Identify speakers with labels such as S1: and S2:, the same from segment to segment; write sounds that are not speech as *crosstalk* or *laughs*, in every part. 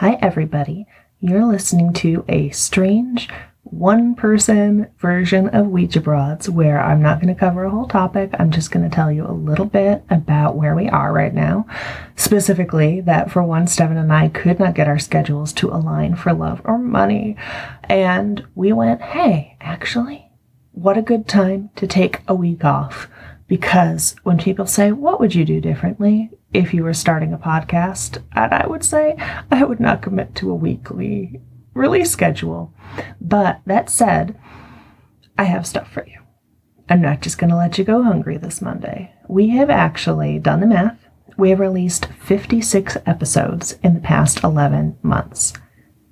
S1: Hi, everybody. You're listening to a strange one person version of Ouija Broads where I'm not going to cover a whole topic. I'm just going to tell you a little bit about where we are right now. Specifically, that for one, Stephen and I could not get our schedules to align for love or money. And we went, hey, actually, what a good time to take a week off. Because when people say, What would you do differently if you were starting a podcast? And I would say, I would not commit to a weekly release schedule. But that said, I have stuff for you. I'm not just going to let you go hungry this Monday. We have actually done the math. We have released 56 episodes in the past 11 months.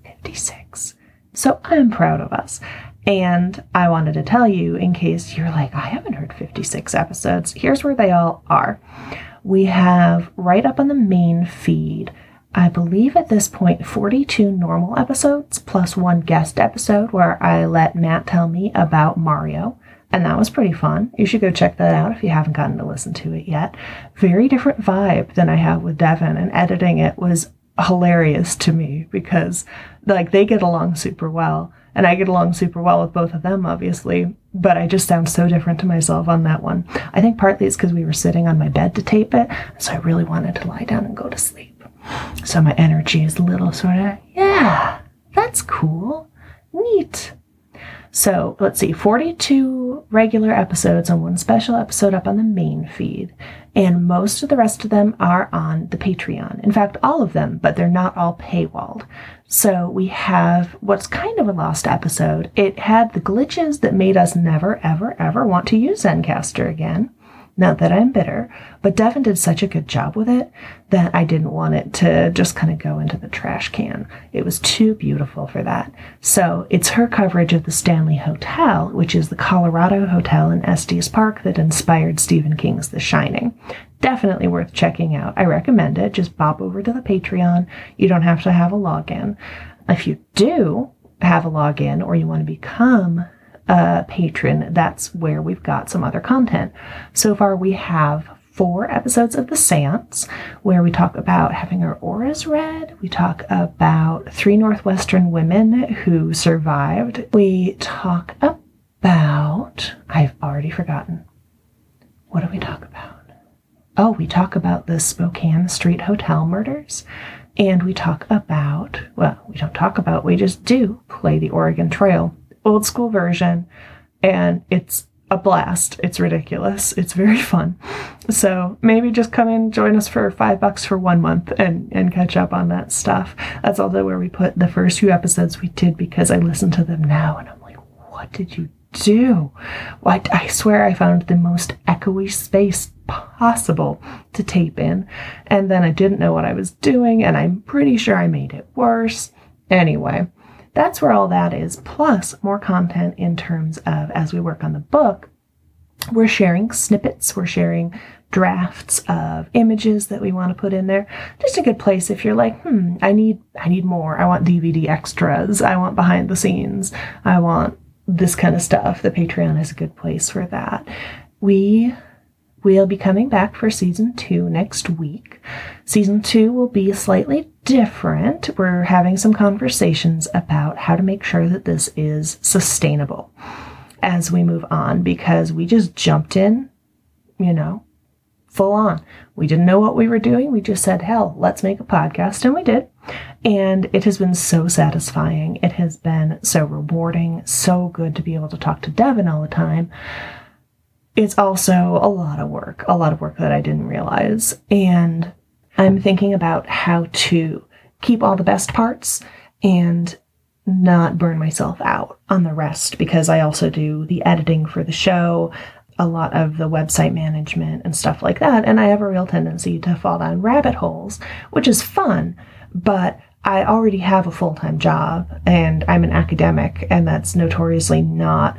S1: 56. So I'm proud of us. And I wanted to tell you, in case you're like, I haven't heard 56 episodes, here's where they all are. We have right up on the main feed, I believe at this point, 42 normal episodes plus one guest episode where I let Matt tell me about Mario. And that was pretty fun. You should go check that out if you haven't gotten to listen to it yet. Very different vibe than I have with Devin, and editing it was hilarious to me because like they get along super well and I get along super well with both of them obviously but I just sound so different to myself on that one. I think partly it's because we were sitting on my bed to tape it so I really wanted to lie down and go to sleep. So my energy is a little sort of yeah that's cool neat so let's see, 42 regular episodes and one special episode up on the main feed. And most of the rest of them are on the Patreon. In fact, all of them, but they're not all paywalled. So we have what's kind of a lost episode. It had the glitches that made us never, ever, ever want to use Zencastr again. Not that I'm bitter, but Devin did such a good job with it that I didn't want it to just kind of go into the trash can. It was too beautiful for that. So it's her coverage of the Stanley Hotel, which is the Colorado hotel in Estes Park that inspired Stephen King's The Shining. Definitely worth checking out. I recommend it. Just bob over to the Patreon. You don't have to have a login. If you do have a login or you want to become a patron, that's where we've got some other content. So far, we have four episodes of The Seance, where we talk about having our auras read. We talk about three Northwestern women who survived. We talk about, I've already forgotten. What do we talk about? Oh, we talk about the Spokane Street Hotel murders. And we talk about, well, we don't talk about, we just do play the Oregon Trail old school version, and it's a blast. It's ridiculous. It's very *laughs* fun. So maybe just come and join us for five bucks for one month and, and catch up on that stuff. That's also where we put the first few episodes we did because I listen to them now and I'm like, what did you do? I, I swear I found the most echoey space possible to tape in. And then I didn't know what I was doing and I'm pretty sure I made it worse. Anyway, that's where all that is, plus more content in terms of as we work on the book, we're sharing snippets, we're sharing drafts of images that we want to put in there. Just a good place if you're like, hmm, I need I need more. I want DVD extras. I want behind the scenes. I want this kind of stuff. The Patreon is a good place for that. We We'll be coming back for season two next week. Season two will be slightly different. We're having some conversations about how to make sure that this is sustainable as we move on because we just jumped in, you know, full on. We didn't know what we were doing. We just said, hell, let's make a podcast. And we did. And it has been so satisfying. It has been so rewarding, so good to be able to talk to Devin all the time it's also a lot of work, a lot of work that I didn't realize. And I'm thinking about how to keep all the best parts and not burn myself out on the rest because I also do the editing for the show, a lot of the website management and stuff like that. And I have a real tendency to fall down rabbit holes, which is fun, but I already have a full time job and I'm an academic, and that's notoriously not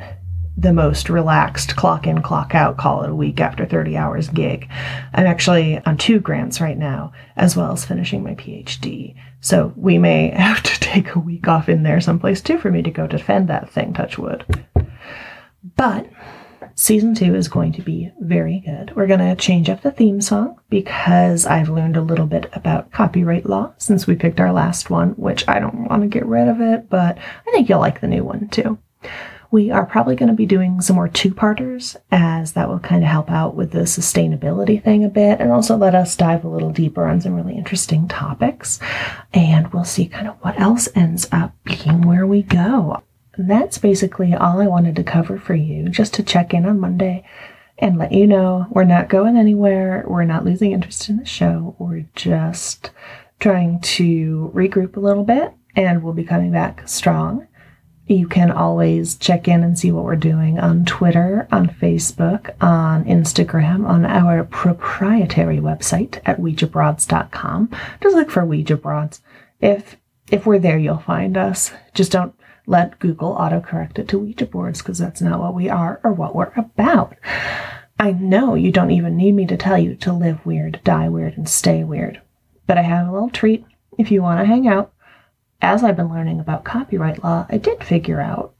S1: the most relaxed clock in, clock out, call it a week after 30 hours gig. I'm actually on two grants right now, as well as finishing my PhD. So we may *laughs* have to take a week off in there someplace too for me to go defend that thing, touch wood. But Season two is going to be very good. We're going to change up the theme song because I've learned a little bit about copyright law since we picked our last one, which I don't want to get rid of it, but I think you'll like the new one too. We are probably going to be doing some more two parters, as that will kind of help out with the sustainability thing a bit and also let us dive a little deeper on some really interesting topics. And we'll see kind of what else ends up being where we go that's basically all I wanted to cover for you, just to check in on Monday and let you know we're not going anywhere. We're not losing interest in the show. We're just trying to regroup a little bit and we'll be coming back strong. You can always check in and see what we're doing on Twitter, on Facebook, on Instagram, on our proprietary website at OuijaBroads.com. Just look for Ouija Broads. If if we're there, you'll find us. Just don't let Google autocorrect it to Ouija boards because that's not what we are or what we're about. I know you don't even need me to tell you to live weird, die weird, and stay weird. But I have a little treat if you want to hang out. As I've been learning about copyright law, I did figure out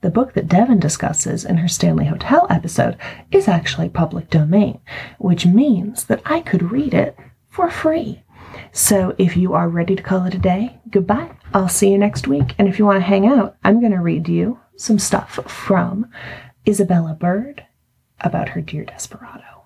S1: the book that Devin discusses in her Stanley Hotel episode is actually public domain, which means that I could read it for free. So if you are ready to call it a day, goodbye. I'll see you next week. And if you want to hang out, I'm going to read you some stuff from Isabella Bird about her dear desperado.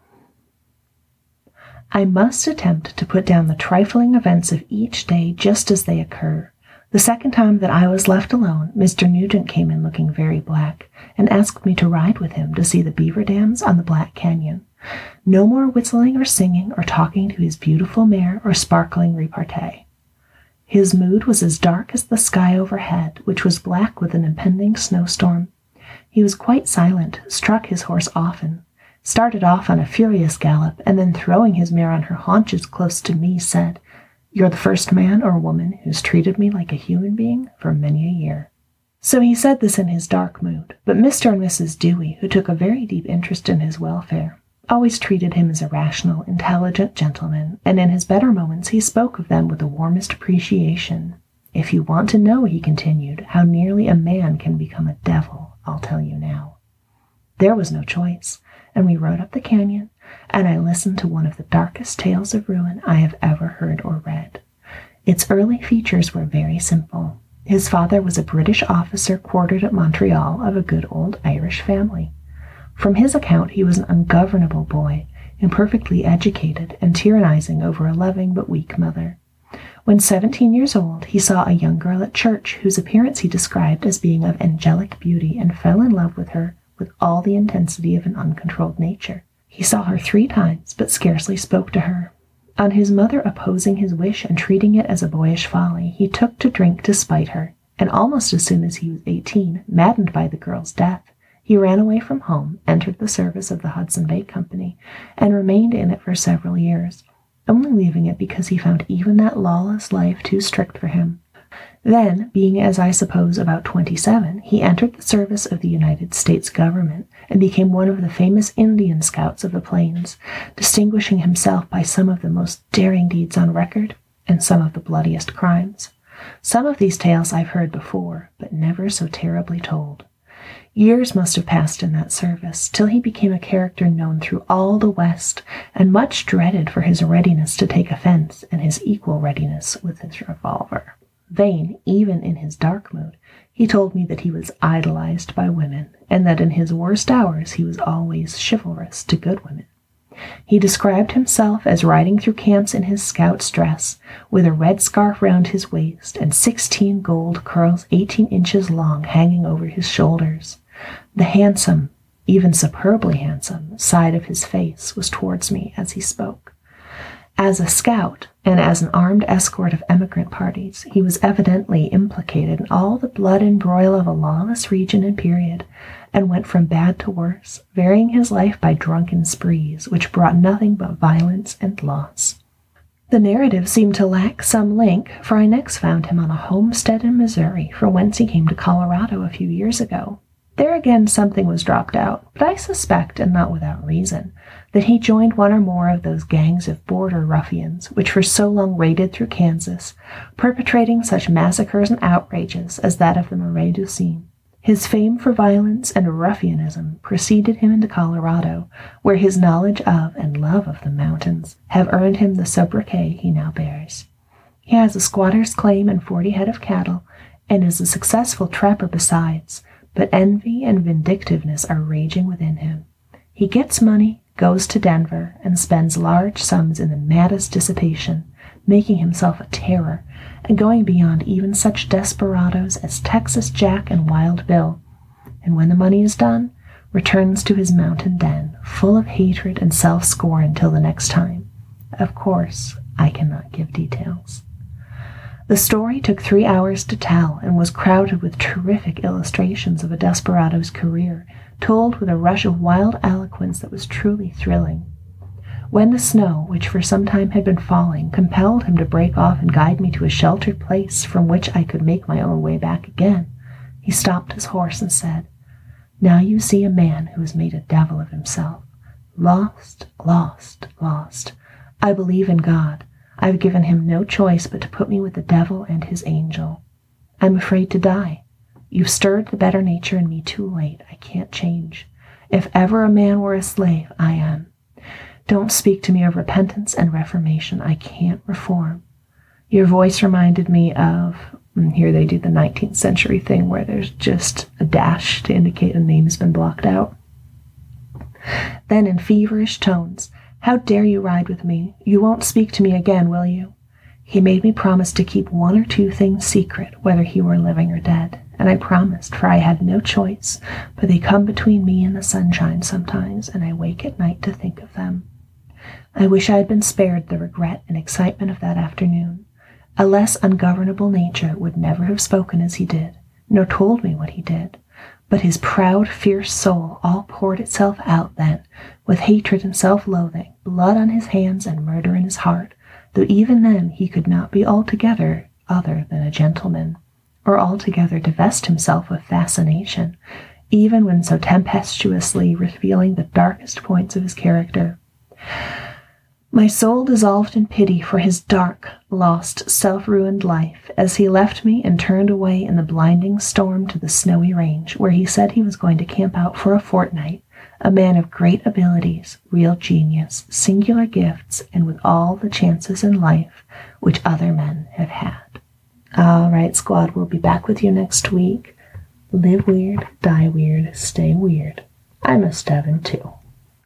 S1: I must attempt to put down the trifling events of each day just as they occur. The second time that I was left alone, Mr. Nugent came in looking very black and asked me to ride with him to see the beaver dams on the Black Canyon. No more whistling or singing or talking to his beautiful mare or sparkling repartee. His mood was as dark as the sky overhead, which was black with an impending snowstorm. He was quite silent, struck his horse often, started off on a furious gallop, and then throwing his mare on her haunches close to me, said, You're the first man or woman who's treated me like a human being for many a year. So he said this in his dark mood, but Mr. and Mrs. Dewy, who took a very deep interest in his welfare, always treated him as a rational, intelligent gentleman, and in his better moments he spoke of them with the warmest appreciation. If you want to know, he continued, how nearly a man can become a devil, I'll tell you now. There was no choice, and we rode up the canyon, and I listened to one of the darkest tales of ruin I have ever heard or read. Its early features were very simple. His father was a British officer quartered at Montreal of a good old Irish family. From his account, he was an ungovernable boy, imperfectly educated, and tyrannizing over a loving but weak mother. When seventeen years old, he saw a young girl at church whose appearance he described as being of angelic beauty and fell in love with her with all the intensity of an uncontrolled nature. He saw her three times, but scarcely spoke to her. On his mother opposing his wish and treating it as a boyish folly, he took to drink to spite her, and almost as soon as he was eighteen, maddened by the girl's death, he ran away from home, entered the service of the Hudson Bay Company, and remained in it for several years, only leaving it because he found even that lawless life too strict for him. Then, being as I suppose about twenty seven, he entered the service of the United States government and became one of the famous Indian scouts of the plains, distinguishing himself by some of the most daring deeds on record and some of the bloodiest crimes. Some of these tales I've heard before, but never so terribly told. Years must have passed in that service, till he became a character known through all the West, and much dreaded for his readiness to take offense and his equal readiness with his revolver. Vain, even in his dark mood, he told me that he was idolized by women, and that in his worst hours he was always chivalrous to good women. He described himself as riding through camps in his scout's dress, with a red scarf round his waist and sixteen gold curls eighteen inches long hanging over his shoulders. The handsome, even superbly handsome, side of his face was towards me as he spoke. As a scout and as an armed escort of emigrant parties, he was evidently implicated in all the blood and broil of a lawless region and period, and went from bad to worse, varying his life by drunken sprees, which brought nothing but violence and loss. The narrative seemed to lack some link, for I next found him on a homestead in Missouri, from whence he came to Colorado a few years ago, there again something was dropped out, but I suspect, and not without reason, that he joined one or more of those gangs of border ruffians which for so long raided through Kansas, perpetrating such massacres and outrages as that of the Marais du Cygne. His fame for violence and ruffianism preceded him into Colorado, where his knowledge of and love of the mountains have earned him the sobriquet he now bears. He has a squatter's claim and 40 head of cattle and is a successful trapper besides, but envy and vindictiveness are raging within him. He gets money, goes to Denver, and spends large sums in the maddest dissipation, making himself a terror, and going beyond even such desperadoes as Texas Jack and Wild Bill. And when the money is done, returns to his mountain den, full of hatred and self scorn till the next time. Of course, I cannot give details. The story took three hours to tell and was crowded with terrific illustrations of a desperado's career, told with a rush of wild eloquence that was truly thrilling. When the snow, which for some time had been falling, compelled him to break off and guide me to a sheltered place from which I could make my own way back again, he stopped his horse and said, Now you see a man who has made a devil of himself. Lost, lost, lost. I believe in God. I've given him no choice but to put me with the devil and his angel. I'm afraid to die. You've stirred the better nature in me too late. I can't change. If ever a man were a slave, I am. Don't speak to me of repentance and reformation. I can't reform. Your voice reminded me of, mm, here they do the 19th century thing where there's just a dash to indicate a name has been blocked out. Then, in feverish tones, how dare you ride with me? You won't speak to me again, will you? He made me promise to keep one or two things secret, whether he were living or dead. And I promised, for I had no choice, but they come between me and the sunshine sometimes, and I wake at night to think of them. I wish I had been spared the regret and excitement of that afternoon. A less ungovernable nature would never have spoken as he did, nor told me what he did. But his proud, fierce soul all poured itself out then, with hatred and self loathing, blood on his hands and murder in his heart, though even then he could not be altogether other than a gentleman, or altogether divest himself of fascination, even when so tempestuously revealing the darkest points of his character. My soul dissolved in pity for his dark, lost, self ruined life as he left me and turned away in the blinding storm to the snowy range, where he said he was going to camp out for a fortnight, a man of great abilities, real genius, singular gifts, and with all the chances in life which other men have had. All right, squad, we'll be back with you next week. Live weird, die weird, stay weird. I'm a Steven too.